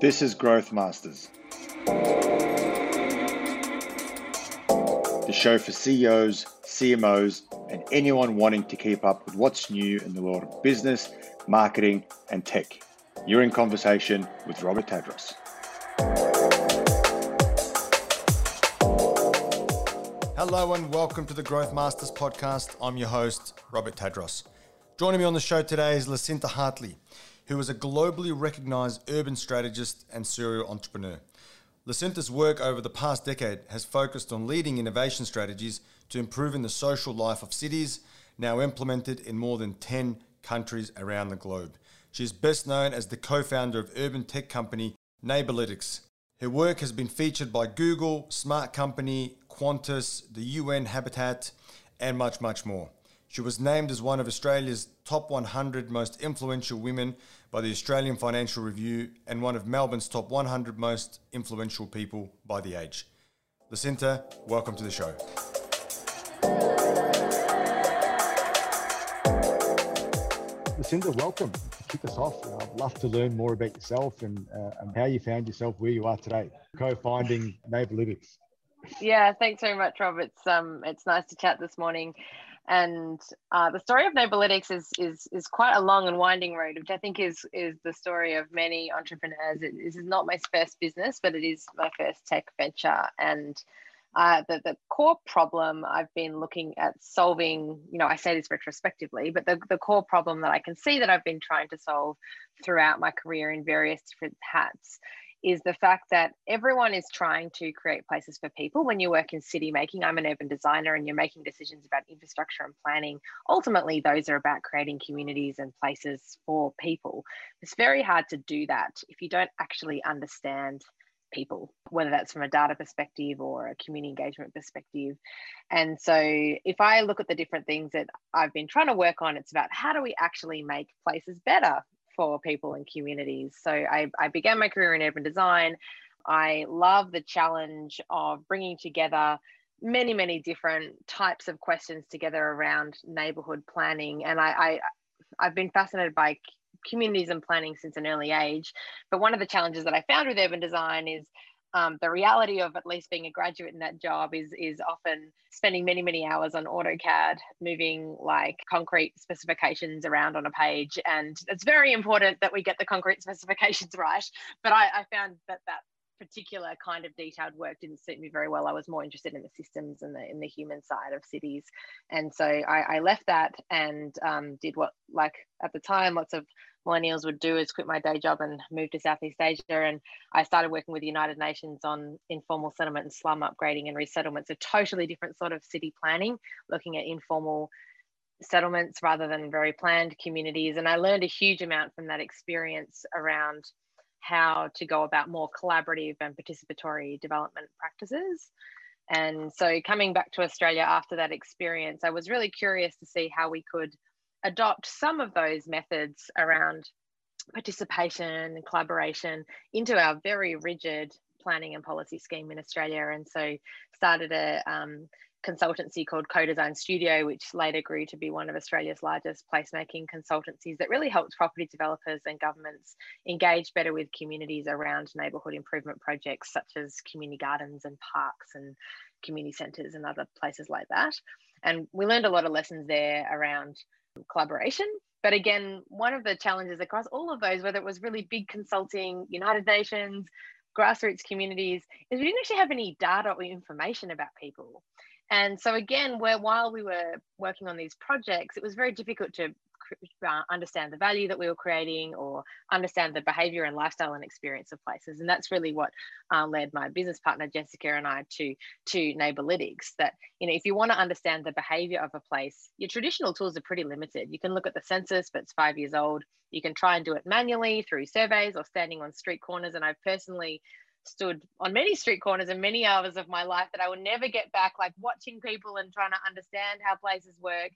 This is Growth Masters, the show for CEOs, CMOs, and anyone wanting to keep up with what's new in the world of business, marketing, and tech. You're in conversation with Robert Tadros. Hello and welcome to the Growth Masters podcast. I'm your host, Robert Tadros. Joining me on the show today is Lucinda Hartley, who is a globally recognized urban strategist and serial entrepreneur. Lucinda's work over the past decade has focused on leading innovation strategies to improving the social life of cities, now implemented in more than 10 countries around the globe. She is best known as the co founder of urban tech company Neighbourlytics. Her work has been featured by Google, Smart Company, Qantas, the UN Habitat, and much, much more. She was named as one of Australia's top 100 most influential women by the Australian Financial Review and one of Melbourne's top 100 most influential people by The Age. Lucinda, welcome to the show. Lucinda, welcome. To kick us off, I'd love to learn more about yourself and, uh, and how you found yourself where you are today, co-founding Neighbourlytics. Yeah, thanks very much, Rob. It's um, it's nice to chat this morning. And uh, the story of Neighbourlytics is is is quite a long and winding road, which I think is is the story of many entrepreneurs. It, this is not my first business, but it is my first tech venture. And uh, the the core problem I've been looking at solving, you know, I say this retrospectively, but the the core problem that I can see that I've been trying to solve throughout my career in various different hats is the fact that everyone is trying to create places for people. When you work in city making, I'm an urban designer and you're making decisions about infrastructure and planning. Ultimately, those are about creating communities and places for people. It's very hard to do that if you don't actually understand people, whether that's from a data perspective or a community engagement perspective. And so, if I look at the different things that I've been trying to work on, it's about how do we actually make places better for people and communities. So I, I began my career in urban design. I love the challenge of bringing together many, many different types of questions together around neighborhood planning. And I, I I've been fascinated by communities and planning since an early age. But one of the challenges that I found with urban design is um, the reality of at least being a graduate in that job is is often spending many many hours on AutoCAD, moving like concrete specifications around on a page, and it's very important that we get the concrete specifications right. But I, I found that that particular kind of detailed work didn't suit me very well. I was more interested in the systems and the in the human side of cities, and so I, I left that and um, did what like at the time lots of millennials would do is quit my day job and move to Southeast Asia. And I started working with the United Nations on informal settlement and slum upgrading and resettlement. So totally different sort of city planning, looking at informal settlements rather than very planned communities. And I learned a huge amount from that experience around how to go about more collaborative and participatory development practices. And so coming back to Australia after that experience, I was really curious to see how we could adopt some of those methods around participation and collaboration into our very rigid planning and policy scheme in Australia. And so started a um, consultancy called Co-Design Studio, which later grew to be one of Australia's largest placemaking consultancies that really helps property developers and governments engage better with communities around neighbourhood improvement projects such as community gardens and parks and community centres and other places like that. And we learned a lot of lessons there around collaboration. But again, one of the challenges across all of those, whether it was really big consulting, United Nations, grassroots communities, is we didn't actually have any data or information about people. And so again, where while we were working on these projects, it was very difficult to uh, understand the value that we were creating or understand the behavior and lifestyle and experience of places. And that's really what uh, led my business partner, Jessica, and I to, to Neighbourlytics. That, you know, if you want to understand the behavior of a place, your traditional tools are pretty limited. You can look at the census, but it's five years old. You can try and do it manually through surveys or standing on street corners. And I've personally stood on many street corners and many hours of my life that I will never get back, like watching people and trying to understand how places work.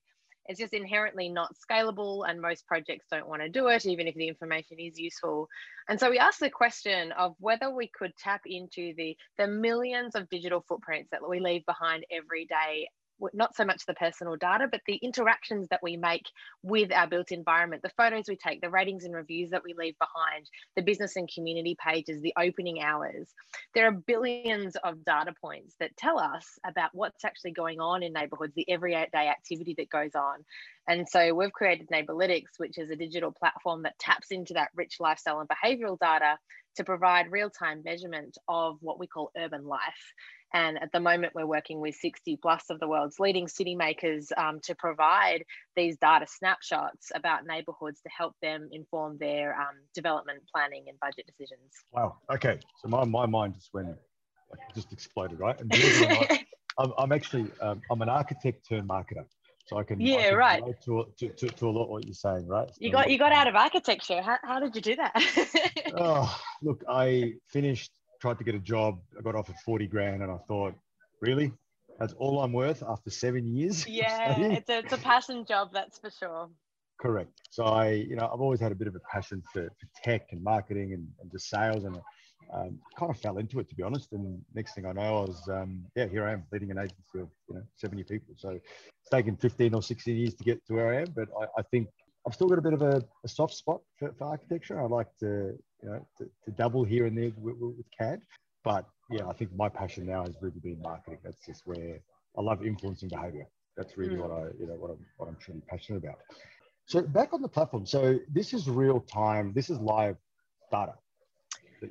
It's just inherently not scalable and most projects don't want to do it even if the information is useful. And so we asked the question of whether we could tap into the the millions of digital footprints that we leave behind every day not so much the personal data, but the interactions that we make with our built environment, the photos we take, the ratings and reviews that we leave behind, the business and community pages, the opening hours. There are billions of data points that tell us about what's actually going on in neighborhoods, the everyday activity that goes on. And so we've created Neighbourlytics, which is a digital platform that taps into that rich lifestyle and behavioral data to provide real-time measurement of what we call urban life. And at the moment, we're working with 60 plus of the world's leading city makers um, to provide these data snapshots about neighborhoods to help them inform their um, development planning and budget decisions. Wow. Okay. So my, my mind just went, like, just exploded, right? And I'm, I'm actually, um, I'm an architect turned marketer. So I can yeah I can right to, to, to, to, a lot what you're saying right. You got you got um, out of architecture. How, how did you do that? oh, look, I finished tried to get a job. I got offered 40 grand and I thought, really? That's all I'm worth after seven years? Yeah, it's a, it's a passion job, that's for sure. Correct. So I, you know, I've always had a bit of a passion for, for tech and marketing and, and just sales and um, kind of fell into it to be honest. And next thing I know, I was, um, yeah, here I am leading an agency of, you know, 70 people. So it's taken 15 or 16 years to get to where I am, but I, I think I've still got a bit of a, a soft spot for, for, architecture. I like to, you know, to, to double here and there with, with, CAD. But yeah, I think my passion now has really been marketing. That's just where I love influencing behavior. That's really mm. what I, you know, what I'm, what I'm truly passionate about. So back on the platform. So this is real time. This is live data.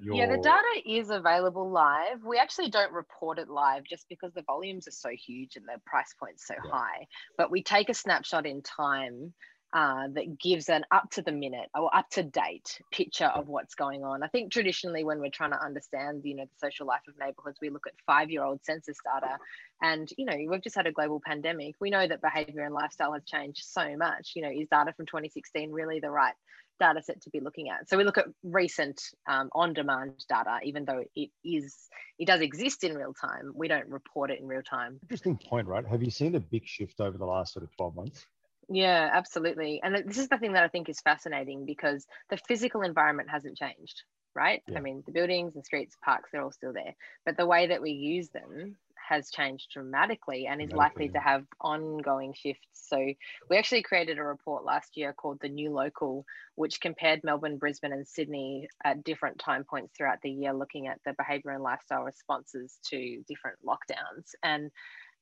Yeah, the data is available live. We actually don't report it live just because the volumes are so huge and the price point's so yeah. high. But we take a snapshot in time uh, that gives an up to the minute or up to date picture of what's going on. I think traditionally, when we're trying to understand, you know, the social life of neighborhoods, we look at five year old census data. And, you know, we've just had a global pandemic. We know that behavior and lifestyle has changed so much. You know, is data from 2016 really the right data set to be looking at? So we look at recent um, on demand data, even though it is, it does exist in real time. We don't report it in real time. Interesting point, right? Have you seen a big shift over the last sort of 12 months? Yeah, absolutely. And this is the thing that I think is fascinating because the physical environment hasn't changed, right? Yeah. I mean, the buildings and streets, parks, they're all still there. But the way that we use them has changed dramatically and is likely to have ongoing shifts. So we actually created a report last year called the New Local, which compared Melbourne, Brisbane, and Sydney at different time points throughout the year, looking at the behaviour and lifestyle responses to different lockdowns. And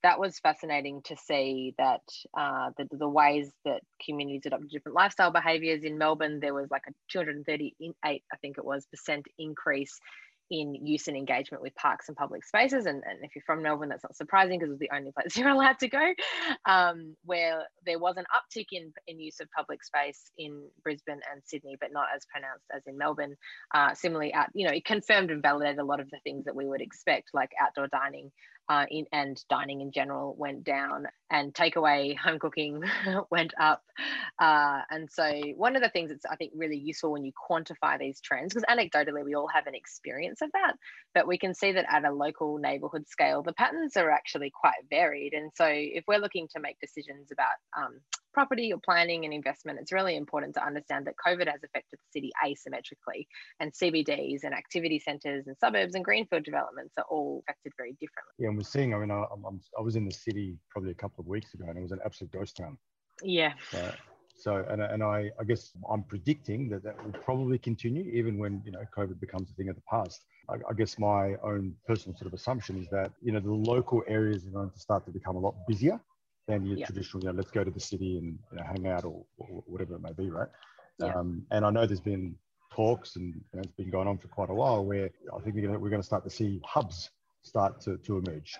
that was fascinating to see that uh, the, the ways that communities adopted different lifestyle behaviours in Melbourne, there was like a 238, I think it was, percent increase in use and engagement with parks and public spaces. And, and if you're from Melbourne, that's not surprising because it's the only place you're allowed to go, um, where there was an uptick in, in use of public space in Brisbane and Sydney, but not as pronounced as in Melbourne. Uh, similarly, at, you know, it confirmed and validated a lot of the things that we would expect, like outdoor dining uh, in, and dining in general went down and takeaway home cooking went up. Uh, and so one of the things that's i think really useful when you quantify these trends because anecdotally we all have an experience of that but we can see that at a local neighborhood scale the patterns are actually quite varied. And so if we're looking to make decisions about um, property or planning and investment, it's really important to understand that COVID has affected the city asymmetrically, and CBDs and activity centres and suburbs and greenfield developments are all affected very differently. Yeah, and we're seeing. I mean, I, I'm, I was in the city probably a couple of weeks ago, and it was an absolute ghost town. Yeah. So, so and, and I, I guess I'm predicting that that will probably continue even when you know COVID becomes a thing of the past. I, I guess my own personal sort of assumption is that you know the local areas are going to start to become a lot busier than your yeah. traditional, you know, let's go to the city and you know, hang out or, or, whatever it may be, right? Yeah. Um, and I know there's been talks and you know, it's been going on for quite a while where I think we're going to, we're going to start to see hubs start to, to emerge.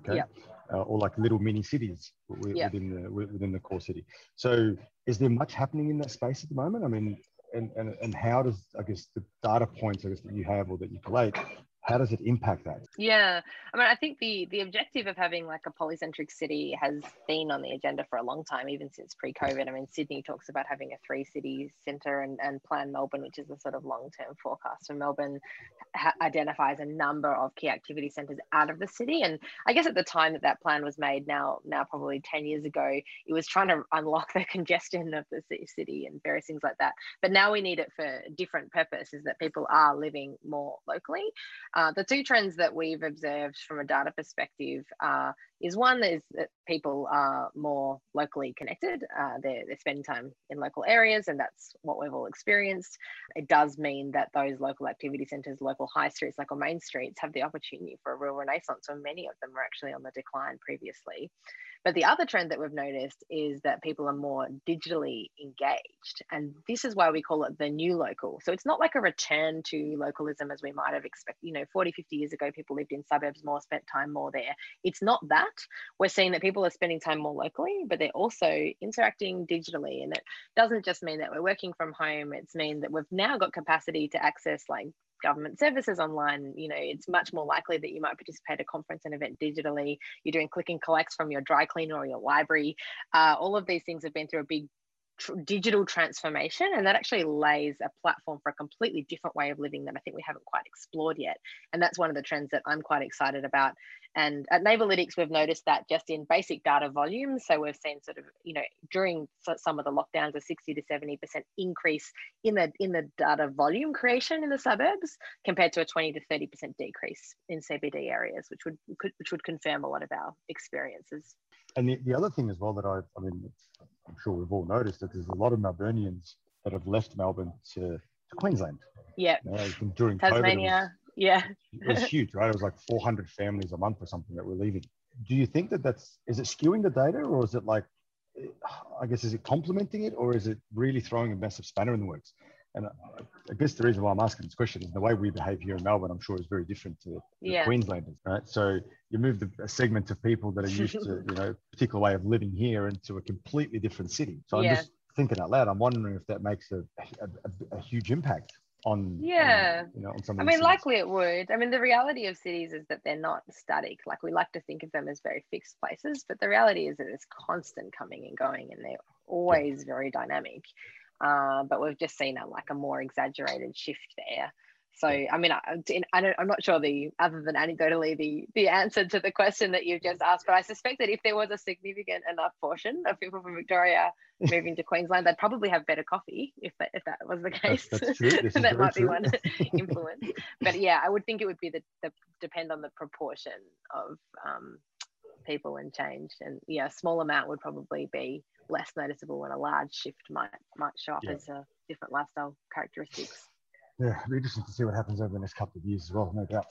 Okay. Yeah. Uh, or like little mini cities within the within the core city. So, is there much happening in that space at the moment? I mean, and, and, and how does I guess the data points I guess that you have or that you collate how does it impact that? Yeah i mean i think the the objective of having like a polycentric city has been on the agenda for a long time even since pre-covid. I mean sydney talks about having a three city centre and, and plan melbourne which is the sort of long-term forecast for melbourne ha- identifies a number of key activity centres out of the city. And i guess at the time that that plan was made now now probably 10 years ago it was trying to unlock the congestion of the city and various things like that. But now we need it for different purposes that people are living more locally uh, the two trends that we've observed from a data perspective are is one is that people are more locally connected. Uh, they're, they're spending time in local areas, and that's what we've all experienced. It does mean that those local activity centres, local high streets, local main streets, have the opportunity for a real renaissance, and many of them were actually on the decline previously. But the other trend that we've noticed is that people are more digitally engaged. And this is why we call it the new local. So it's not like a return to localism as we might have expected. You know, 40, 50 years ago, people lived in suburbs more, spent time more there. It's not that. We're seeing that people are spending time more locally, but they're also interacting digitally. And it doesn't just mean that we're working from home, it's mean that we've now got capacity to access like government services online, you know, it's much more likely that you might participate at a conference and event digitally. You're doing click and collects from your dry cleaner or your library. Uh, all of these things have been through a big tr- digital transformation, and that actually lays a platform for a completely different way of living that I think we haven't quite explored yet. And that's one of the trends that I'm quite excited about. And at Neighbourlytics, we've noticed that just in basic data volumes. So we've seen sort of, you know, during some of the lockdowns, a 60 to 70% increase in the in the data volume creation in the suburbs compared to a 20 to 30% decrease in CBD areas, which would which would confirm a lot of our experiences. And the, the other thing as well that I, I mean, I'm sure we've all noticed that there's a lot of Melburnians that have left Melbourne to, to Queensland. Yeah. You know, during Tasmania. yeah. it was huge, right? It was like 400 families a month or something that were leaving. Do you think that that's, is it skewing the data or is it like, I guess, is it complementing it or is it really throwing a massive spanner in the works? And I guess the reason why I'm asking this question is the way we behave here in Melbourne, I'm sure is very different to, yeah. Queenslanders, right? So you move the, a segment of people that are used to, you know, particular way of living here into a completely different city. So yeah. I'm just thinking out loud. I'm wondering if that makes a, a, a, huge impact on yeah on, you know on i mean likely it would i mean the reality of cities is that they're not static like we like to think of them as very fixed places but the reality is that it's constant coming and going and they're always yeah. very dynamic uh, but we've just seen a like a more exaggerated shift there so, I mean, I, I don't, I'm not sure the other than anecdotally the the answer to the question that you've just asked, but I suspect that if there was a significant enough portion of people from Victoria moving to Queensland, they'd probably have better coffee if that if that was the case. That's, that's that might true. be one influence. But yeah, I would think it would be the, the depend on the proportion of um, people and change, and yeah, a small amount would probably be less noticeable, and a large shift might might show up yeah. as a different lifestyle characteristics yeah, it'll be interesting to see what happens over the next couple of years as well, no doubt.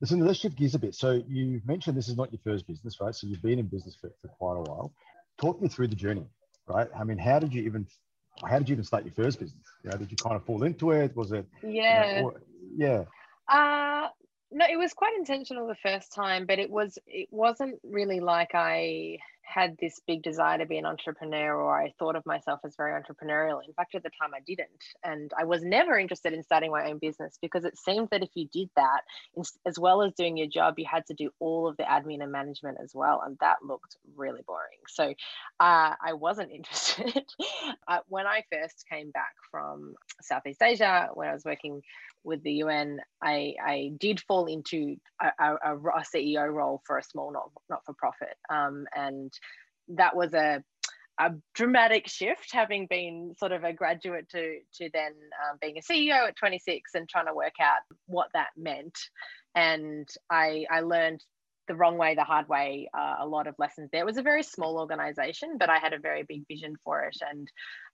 Listen, let's shift gears a bit. So you mentioned this is not your first business, right? So you've been in business for, for quite a while. Talk me through the journey, right? I mean, how did you even how did you even start your first business? You know, did you kind of fall into it? Was it yeah, you know, or, yeah. Uh no, it was quite intentional the first time, but it was it wasn't really like I had this big desire to be an entrepreneur or I thought of myself as very entrepreneurial. In fact, at the time I didn't. And I was never interested in starting my own business because it seemed that if you did that, as well as doing your job, you had to do all of the admin and management as well. And that looked really boring. So uh, I wasn't interested. uh, when I first came back from Southeast Asia, when I was working with the UN, I, I did fall into a, a, a CEO role for a small not, not for profit. Um, and that was a, a dramatic shift, having been sort of a graduate to, to then um, being a CEO at 26 and trying to work out what that meant. And I, I learned the wrong way, the hard way, uh, a lot of lessons there. It was a very small organization, but I had a very big vision for it. And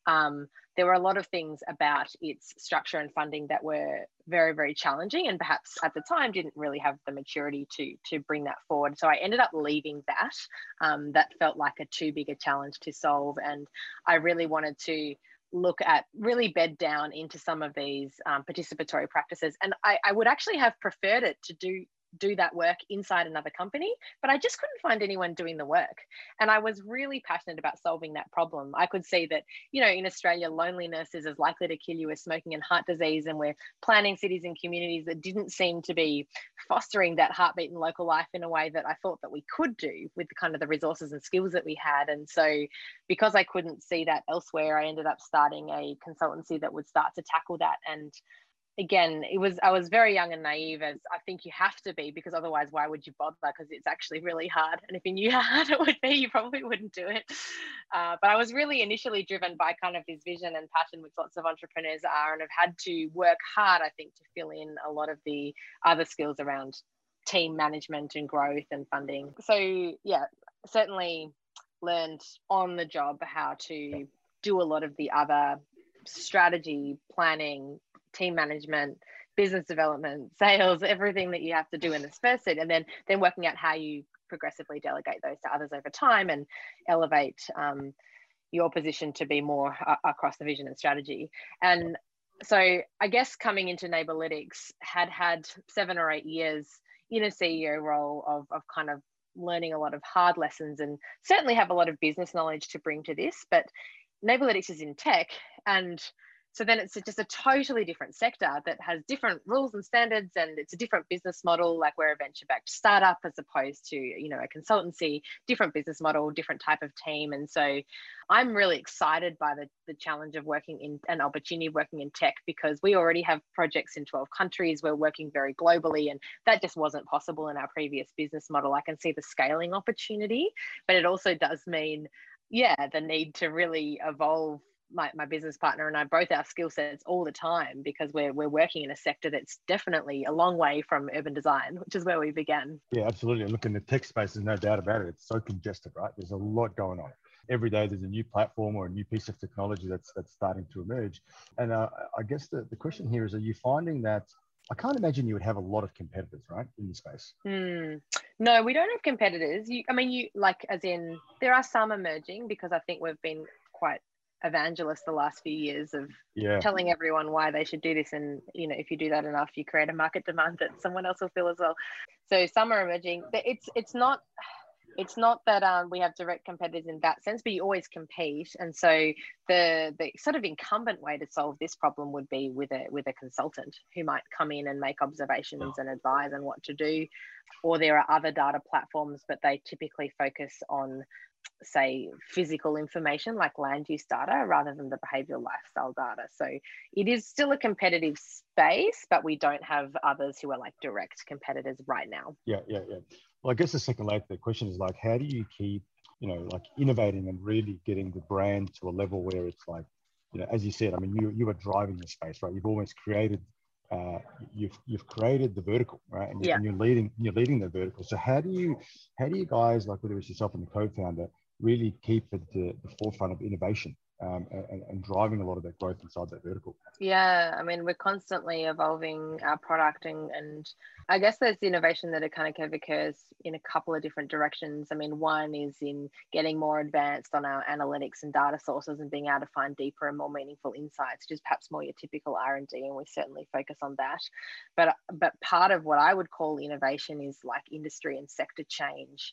um, there were a lot of things about its structure and funding that were very, very challenging, and perhaps at the time didn't really have the maturity to to bring that forward. So I ended up leaving that. Um, that felt like a too big a challenge to solve, and I really wanted to look at really bed down into some of these um, participatory practices and I, I, would actually have preferred it to do do that work inside another company, but I just couldn't find anyone doing the work. And I was really passionate about solving that problem. I could see that, you know, in Australia, loneliness is as likely to kill you as smoking and heart disease. And we're planning cities and communities that didn't seem to be fostering that heartbeat and local life in a way that I thought that we could do with kind of the resources and skills that we had. And so because I couldn't see that elsewhere, I ended up starting a consultancy that would start to tackle that and again it was i was very young and naive as i think you have to be because otherwise why would you bother? Because it's actually really hard and if you knew how hard it would be you probably wouldn't do it. Uh, but i was really initially driven by kind of this vision and passion which lots of entrepreneurs are and have had to work hard i think to fill in a lot of the other skills around team management and growth and funding. So yeah, certainly learned on the job how to do a lot of the other strategy, planning, team management, business development, sales, everything that you have to do in this first seat, and then then working out how you progressively delegate those to others over time and elevate um, your position to be more uh, across the vision and strategy. And so I guess coming into Neighbourlytics had had seven or eight years in a CEO role of, of kind of learning a lot of hard lessons and certainly have a lot of business knowledge to bring to this. But Neighbourlytics is in tech and so then it's just a totally different sector that has different rules and standards, and it's a different business model. Like we're a venture-backed startup as opposed to you know a consultancy, different business model, different type of team. And so I'm really excited by the, the challenge of working in an opportunity working in tech because we already have projects in 12 countries. We're working very globally, and that just wasn't possible in our previous business model. I can see the scaling opportunity, but it also does mean yeah the need to really evolve my, my business partner and I both our skill sets all the time because we're we're working in a sector that's definitely a long way from urban design, which is where we began. Yeah, absolutely. Look in the tech space, there's no doubt about it. It's so congested, right? There's a lot going on. Every day there's a new platform or a new piece of technology that's that's starting to emerge. And uh, I guess the, the question here is, are you finding that I can't imagine you would have a lot of competitors, right, in the space. Hmm. No, we don't have competitors. You, I mean, you like as in there are some emerging because I think we've been quite evangelist the last few years of yeah. telling everyone why they should do this and you know if you do that enough you create a market demand that someone else will feel as well so some are emerging it's it's not it's not that um, we have direct competitors in that sense, but you always compete. And so the the sort of incumbent way to solve this problem would be with a with a consultant who might come in and make observations and advise on what to do. Or there are other data platforms, but they typically focus on say physical information like land use data rather than the behavioral lifestyle data so it is still a competitive space but we don't have others who are like direct competitors right now yeah yeah yeah well i guess the second layer to the question is like how do you keep you know like innovating and really getting the brand to a level where it's like you know as you said i mean you, you are driving the space right you've almost created uh, you've you've created the vertical, right? And, yeah. you're leading you're leading the vertical. So how do you how do you guys like whether it's yourself and the co-founder really keep at the, the forefront of innovation um, and, and, driving a lot of that growth inside that vertical. Yeah, I mean, we're constantly evolving our product, and, and I guess there's innovation that it kind of occurs in a couple of different directions. I mean, one is in getting more advanced on our analytics and data sources and being able to find deeper and more meaningful insights, which is perhaps more your typical R and D, and we certainly focus on that. But but part of what I would call innovation is like industry and sector change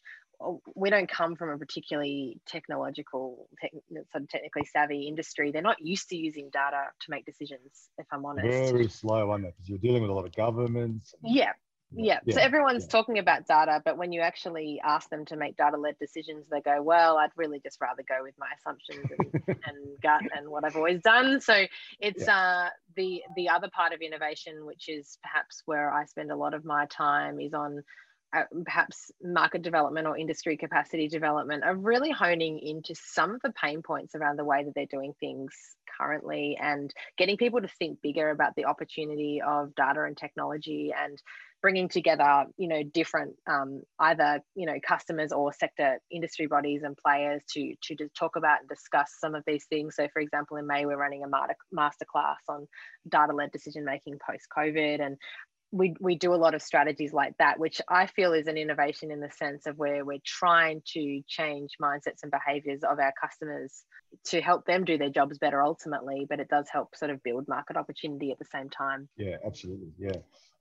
we don't come from a particularly technological, tech, sort of technically savvy industry. They're not used to using data to make decisions, if I'm honest. Very slow on that because you're dealing with a lot of governments. Yeah. Yeah. yeah. So everyone's yeah. talking about data, but when you actually ask them to make data led decisions, they go, well, I'd really just rather go with my assumptions and, and gut and what I've always done. So it's yeah. uh, the, the other part of innovation, which is perhaps where I spend a lot of my time, is on perhaps market development or industry capacity development are really honing into some of the pain points around the way that they're doing things currently and getting people to think bigger about the opportunity of data and technology and bringing together you know different um, either you know customers or sector industry bodies and players to to talk about and discuss some of these things. So for example in may we're running a masterclass on data led decision making post covid and we, we do a lot of strategies like that, which I feel is an innovation in the sense of where we're trying to change mindsets and behaviors of our customers to help them do their jobs better ultimately, but it does help sort of build market opportunity at the same time. Yeah, absolutely. Yeah.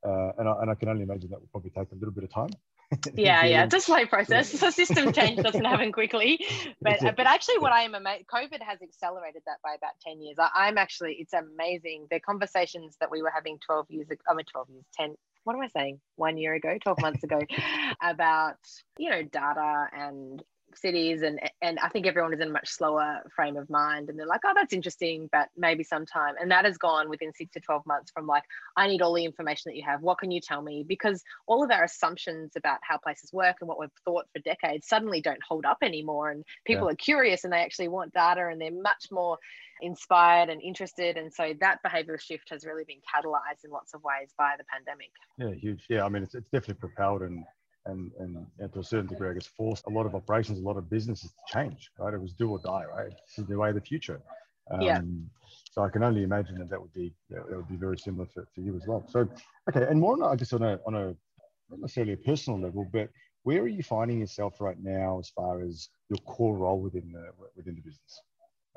Uh, and, I, and I can only imagine that will probably take a little bit of time. yeah, yeah, it's a slow process. So system change doesn't happen quickly, but but actually, what I am amazed, COVID has accelerated that by about ten years. I, am actually, it's amazing the conversations that we were having twelve years ago. I mean, twelve years, ten. What am I saying? One year ago, twelve months ago, about you know data and cities and and I think everyone is in a much slower frame of mind and they're like, oh, that's interesting, but maybe sometime. And that has gone within six to 12 months from like, I need all the information that you have. What can you tell me? Because all of our assumptions about how places work and what we've thought for decades suddenly don't hold up anymore. And people yeah. are curious and they actually want data and they're much more inspired and interested. And so that behavioral shift has really been catalyzed in lots of ways by the pandemic. Yeah, huge. Yeah, I mean, it's, it's definitely propelled and and, and, and to a certain degree, I guess, forced a lot of operations, a lot of businesses to change, right? It was do or die, right? This is the way of the future. Um, yeah. So I can only imagine that that would be that would be very similar for, for you as well. So okay, and more on I guess on a on a not necessarily a personal level, but where are you finding yourself right now as far as your core role within the within the business?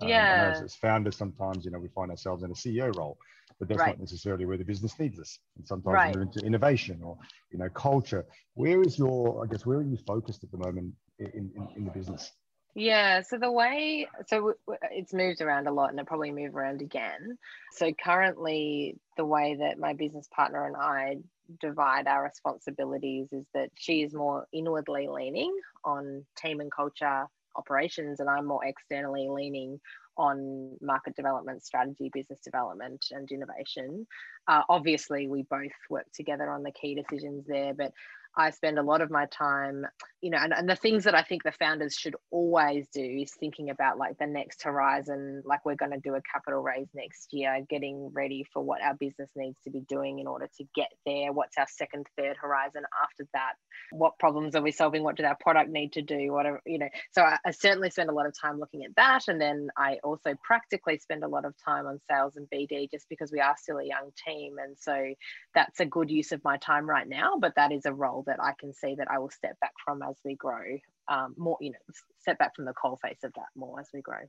Um, yeah. as, as founders, sometimes you know we find ourselves in a CEO role, but that's right. not necessarily where the business needs us. And sometimes right. we're into innovation or you know culture. Where is your, I guess, where are you focused at the moment in, in, in the business? Yeah, so the way, so it's moved around a lot and it probably move around again. So currently, the way that my business partner and I divide our responsibilities is that she is more inwardly leaning on team and culture operations, and I'm more externally leaning on market development, strategy, business development, and innovation. Uh, obviously, we both work together on the key decisions there, but I spend a lot of my time, you know, and, and the things that I think the founders should always do is thinking about like the next horizon, like we're going to do a capital raise next year, getting ready for what our business needs to be doing in order to get there. What's our second, third horizon after that? What problems are we solving? What does our product need to do? Whatever, you know. So I, I certainly spend a lot of time looking at that. And then I also practically spend a lot of time on sales and BD just because we are still a young team. And so that's a good use of my time right now, but that is a role that I can see that I will step back from as we grow um, more, you know, step back from the coal face of that more as we grow.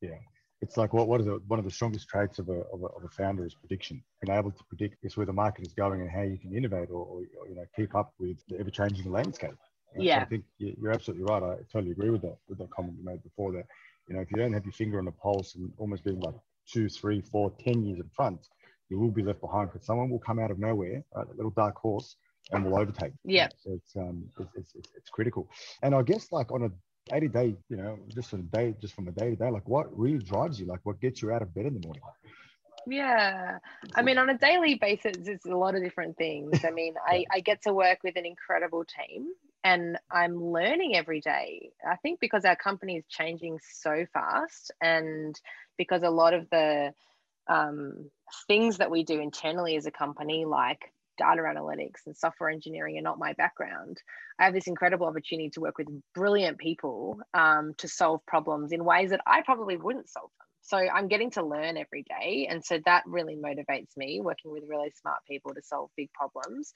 Yeah. It's like what, what is it? One of the strongest traits of a, of a, of a founder is prediction. Being able to predict is where the market is going and how you can innovate or, or you know keep up with the ever changing landscape. Yeah, so I think you're absolutely right. I totally agree with that with that comment you made before. That you know if you don't have your finger on the pulse and almost being like two, three, four, ten years in front, you will be left behind because someone will come out of nowhere, right, a little dark horse, and will overtake. Yeah. So it's um it's, it's, it's critical. And I guess like on a day to day, you know, just a day, just from a day to day, like what really drives you? Like what gets you out of bed in the morning? Yeah. I mean, on a daily basis, it's a lot of different things. I mean, I, I get to work with an incredible team and I'm learning every day. I think because our company is changing so fast and because a lot of the um, things that we do internally as a company, like data analytics and software engineering are not my background. I have this incredible opportunity to work with brilliant people um, to solve problems in ways that I probably wouldn't solve them. So I'm getting to learn every day. And so that really motivates me working with really smart people to solve big problems.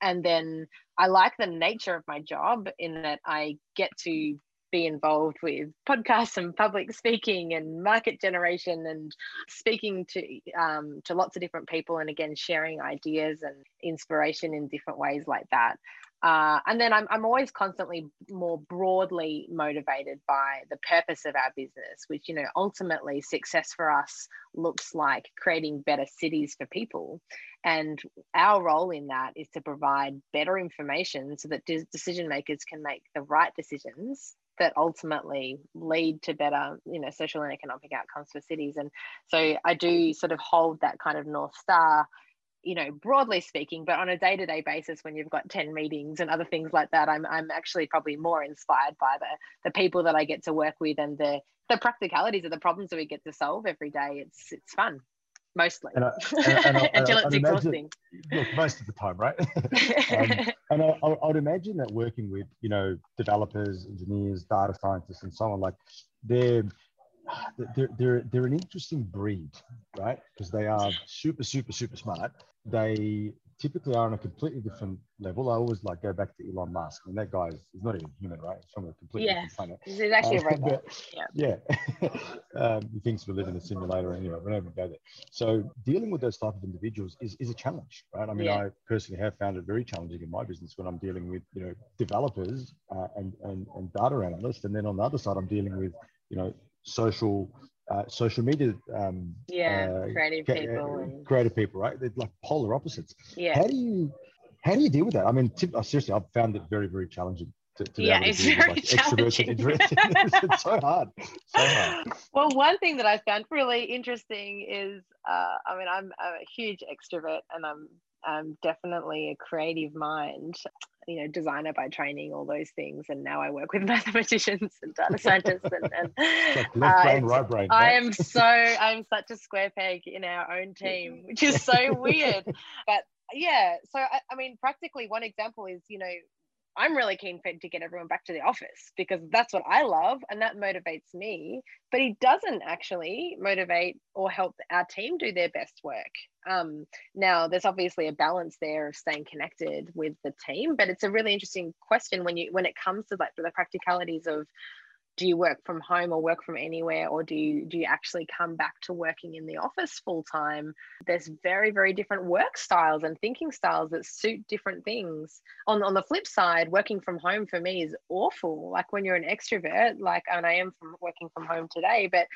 And then I like the nature of my job in that I get to be involved with podcasts and public speaking and market generation and speaking to um, to lots of different people and again sharing ideas and inspiration in different ways like that. Uh, and then I'm, I'm always constantly more broadly motivated by the purpose of our business which you know ultimately success for us looks like creating better cities for people. And our role in that is to provide better information so that decision makers can make the right decisions that ultimately lead to better you know social and economic outcomes for cities. And so i do sort of hold that kind of north star you know broadly speaking but on a day-to-day basis when you've got 10 meetings and other things like that i'm, I'm actually probably more inspired by the the people that i get to work with and the the practicalities of the problems that we get to solve every day. It's it's fun mostly and I, and, and I, until it's exhausting. Look, most of the time, right? um, and I, I, would imagine that working with you know developers, engineers, data scientists, and so on, like they're they're they're, they're an interesting breed, right? Because they are super, super, super smart. They typically are on a completely different level. I always like go back to Elon Musk. I mean, that guy is not even human, right? He's from a completely yeah. different planet. He's actually um, a robot. yeah. Yeah. um, he thinks we live in a simulator anyway. We don't even go there. So dealing with those type of individuals is, is a challenge, right? I mean, yeah. I personally have found it very challenging in my business when I'm dealing with, you know, developers uh, and, and, and data analysts. And then on the other side, I'm dealing with, you know, social uh, social media um, yeah uh, creative people and... creative people right they're like polar opposites yeah how do you how do you deal with that i mean tip, oh, seriously i've found it very very challenging to, to yeah, it's very like challenging. it's so hard. So hard. Well, one thing that I found really interesting is, uh, I mean, I'm, I'm a huge extrovert, and I'm I'm definitely a creative mind, you know, designer by training, all those things. And now I work with mathematicians and data scientists. And, and like left brain, uh, right brain. I am so, I'm such a square peg in our own team, which is so weird. But yeah, so I, I mean, practically one example is, you know, I'm really keen for to get everyone back to the office because that's what I love and that motivates me. But he doesn't actually motivate or help our team do their best work. Um, now, there's obviously a balance there of staying connected with the team, but it's a really interesting question when you when it comes to like the practicalities of do you work from home or work from anywhere or do you do you actually come back to working in the office full time? There's very very different work styles and thinking styles that suit different things. On on the flip side working from home for me is awful. Like when you're an extrovert like and I am from working from home today but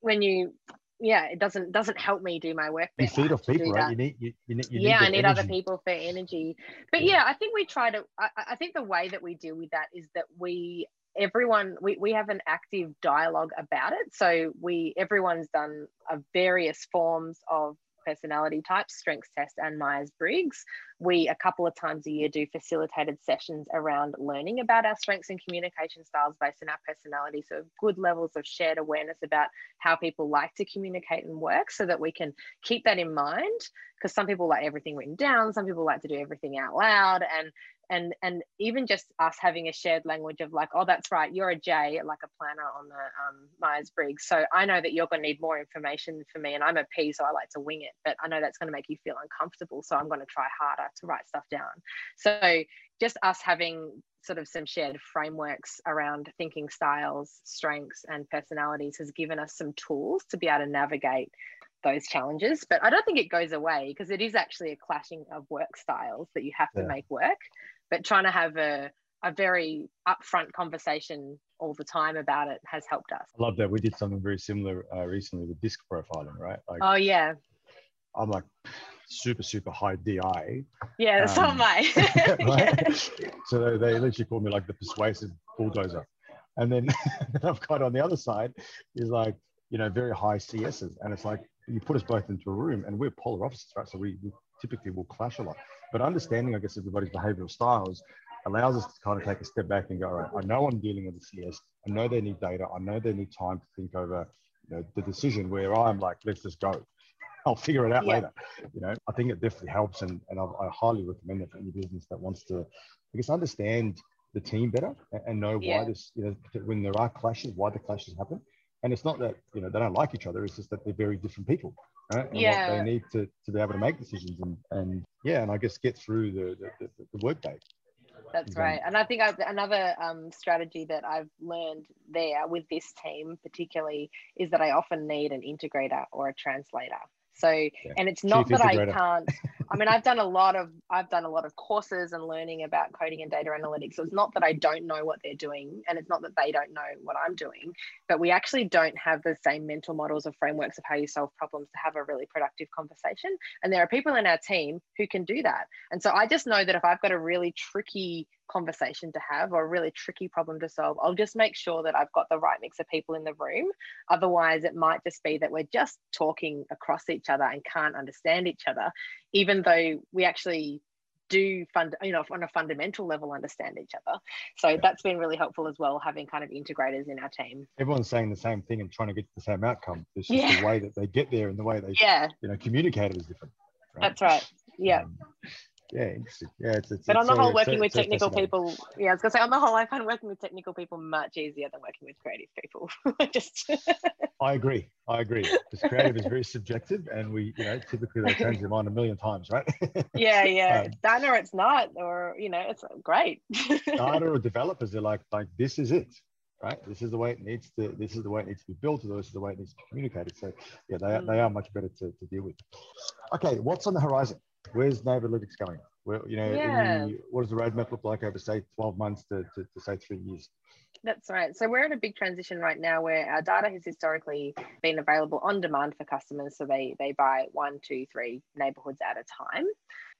when you yeah it doesn't doesn't help me do my work you feed off people right? you need you, you need, you yeah need i need energy. other people for energy. But yeah. i think we try to I, I think the way that we deal with that is that we everyone we, we have an active dialogue about it. So we everyone's done a various forms of personality types strengths test and myers-briggs. We a couple of times a year do facilitated sessions around learning about our strengths and communication styles based on our personality. So good levels of shared awareness about how people like to communicate and work so that we can keep that in mind. Because some people like everything written down some people like to do everything out loud and and and even just us having a shared language of like oh that's right you're a j like a planner on the um, myers-briggs. So i know that you're going to need more information for me and i'm a p so i like to wing it but i know that's going to make you feel uncomfortable so i'm going to try harder to write stuff down. So just us having sort of some shared frameworks around thinking styles strengths and personalities has given us some tools to be able to navigate those challenges but i don't think it goes away because it is actually a clashing of work styles that you have to make work but trying to have a, a very upfront conversation all the time about it has helped us. I love that. We did something very similar uh, recently with disc profiling, right? Like, oh, yeah. I'm like super, super high DI. Yeah, that's um, my. right? So they, they literally call me like the persuasive bulldozer. And then I've got on the other side is like, you know, very high CSs. And it's like, you put us both into a room and we're polar opposites, right? So we, we typically will clash a lot. But understanding, I guess, everybody's behavioral styles allows us to kind of take a step back and go, all right, I know I'm dealing with a CS. I know they need data. I know they need time to think over you know, the decision where I'm like, let's just go. I'll figure it out yeah. later. You know, I think it definitely helps. And, and I, I highly recommend it for any business that wants to, I guess, understand the team better and, and know yeah. why this, you know, when there are clashes, why the clashes happen. And it's not that, you know, they don't like each other. It's just that they're very different people right? And yeah. what they need to, to be able to make decisions and, and yeah, and I guess get through the, the, the, the workday. That's right. And I think I've, another um, strategy that I've learned there with this team, particularly, is that I often need an integrator or a translator. So, yeah. and it's not Chief that I can't. I mean, I've done a lot of I've done a lot of courses and learning about coding and data analytics. So it's not that I don't know what they're doing, and it's not that they don't know what I'm doing, but we actually don't have the same mental models or frameworks of how you solve problems to have a really productive conversation. And there are people in our team who can do that. And so I just know that if I've got a really tricky conversation to have or a really tricky problem to solve, I'll just make sure that I've got the right mix of people in the room. Otherwise, it might just be that we're just talking across each other and can't understand each other, even though we actually do fund you know on a fundamental level understand each other so yeah. that's been really helpful as well having kind of integrators in our team everyone's saying the same thing and trying to get the same outcome it's just yeah. the way that they get there and the way they yeah you know communicate it is different right? that's right yeah um, yeah, interesting. Yeah, it's, it's but on the whole, working with technical people, yeah, I was gonna say on the whole, I find working with technical people much easier than working with creative people. Just. I agree. I agree. Because creative is very subjective, and we, you know, typically they change their mind a million times, right? yeah, yeah. Um, done or it's not, or you know, it's great. data or developers they're like, like this is it, right? This is the way it needs to. This is the way it needs to be built. Or this is the way it needs to be communicated. So, yeah, they are, mm. they are much better to, to deal with. Okay, what's on the horizon? Where's Neighbourlytics going? Where, you know, yeah. what does the roadmap look like over say 12 months to, to, to say three years? That's right. So we're in a big transition right now where our data has historically been available on demand for customers. So they they buy one, two, three neighborhoods at a time.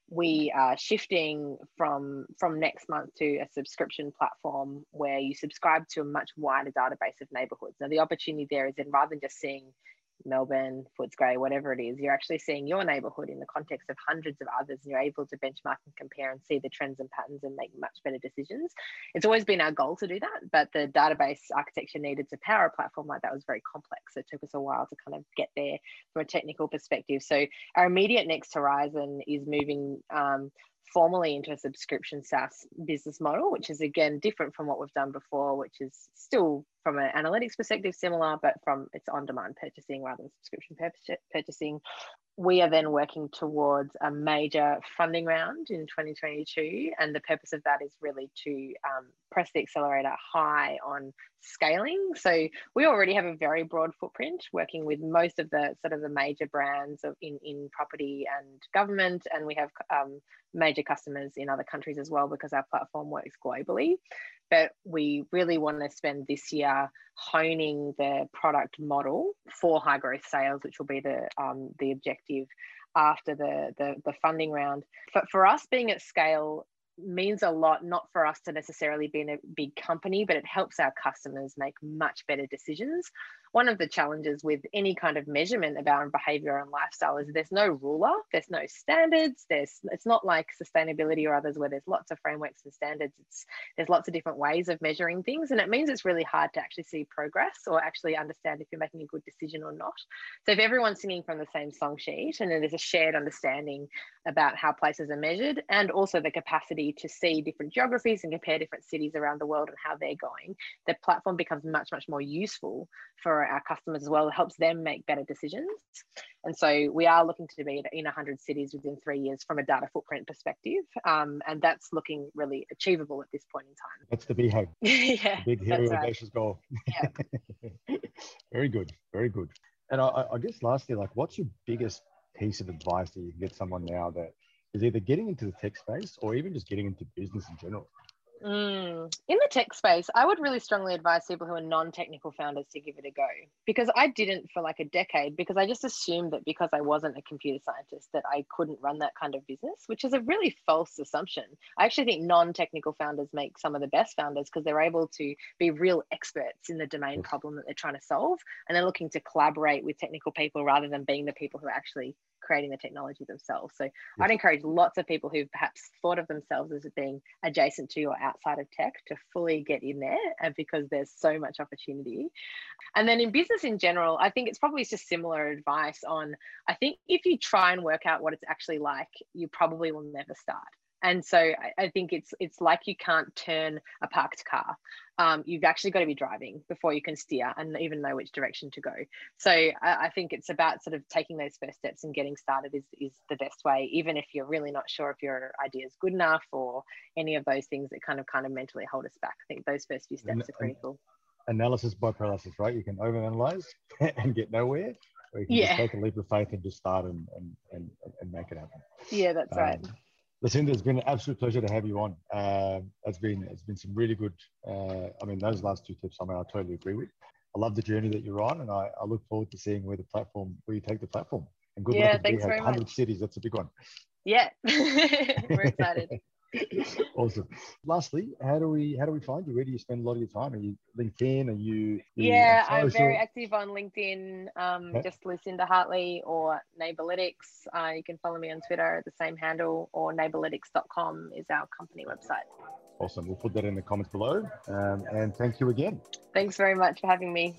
we are shifting from from next month to a subscription platform where you subscribe to a much wider database of neighborhoods. Now the opportunity there is in rather than just seeing Melbourne, Footscray, whatever it is, you're actually seeing your neighborhood in the context of hundreds of others, and you're able to benchmark and compare and see the trends and patterns and make much better decisions. It's always been our goal to do that, but the database architecture needed to power a platform like that was very complex. So it took us a while to kind of get there from a technical perspective. So our immediate next horizon is moving um, formally into a subscription SaaS business model, which is again different from what we've done before, which is still from an analytics perspective similar, but from it's on demand purchasing rather than subscription purchasing. We are then working towards a major funding round in 2022. And the purpose of that is really to um, press the accelerator high on scaling. So we already have a very broad footprint working with most of the sort of the major brands of in, in property and government. And we have um, major customers in other countries as well because our platform works globally but we really want to spend this year honing the product model for high growth sales, which will be the um, the objective after the, the, the funding round. But for us being at scale means a lot, not for us to necessarily be in a big company, but it helps our customers make much better decisions one of the challenges with any kind of measurement of our behavior and lifestyle is there's no ruler, there's no standards, there's it's not like sustainability or others where there's lots of frameworks and standards. It's there's lots of different ways of measuring things, and it means it's really hard to actually see progress or actually understand if you're making a good decision or not. So if everyone's singing from the same song sheet and there's a shared understanding about how places are measured and also the capacity to see different geographies and compare different cities around the world and how they're going, the platform becomes much, much more useful for our customers as well. It helps them make better decisions. And so we are looking to be in 100 cities within three years from a data footprint perspective. Um, and that's looking really achievable at this point in time. That's the BHAG. yeah. The big, hairy, audacious goal. Yeah. very good. Very good. And I, I guess lastly, like, what's your biggest piece of advice that you can get someone now that is either getting into the tech space or even just getting into business in general? Mm. In the tech space, I would really strongly advise people who are non technical founders to give it a go because I didn't for like a decade because I just assumed that because I wasn't a computer scientist that I couldn't run that kind of business, which is a really false assumption. I actually think non technical founders make some of the best founders because they're able to be real experts in the domain problem that they're trying to solve and they're looking to collaborate with technical people rather than being the people who actually creating the technology themselves. So. I'd encourage lots of people who've perhaps thought of themselves as being adjacent to or outside of tech to fully get in there and because there's so much opportunity. And then in business in general, I think it's probably just similar advice on I think if you try and work out what it's actually like, you probably will never start and so I, I, think it's it's like you can't turn a parked car. Um, you've actually got to be driving before you can steer and even know which direction to go. So I, I, think it's about sort of taking those first steps and getting started is, is the best way even if you're really not sure if your idea is good enough or any of those things that kind of kind of mentally hold us back. I think those first few steps are critical analysis by paralysis right? You can overanalyze and get nowhere or you can yeah. just take a leap of faith and just start and, and, and, and make it happen. Yeah that's um, right Lucinda, it's been an absolute pleasure to have you on. Uh, it's been it's been some really good. Uh, I mean, those last two tips, I mean, I totally agree with. I love the journey that you're on, and I, I look forward to seeing where the platform, where you take the platform. And good yeah, luck. Thanks very 100 much. cities. That's a big one. Yeah, we're excited. Awesome. Lastly, how do we how do we find you? Where do you spend a lot of your time? Are you LinkedIn? Are you? Are yeah, you I'm very active on LinkedIn. Um, okay. Just Lucinda Hartley or Neighbourlytics. Uh, you can follow me on Twitter at the same handle, or neighbourlytics.com is our company website. Awesome. We'll put that in the comments below. Um, and thank you again. Thanks very much for having me.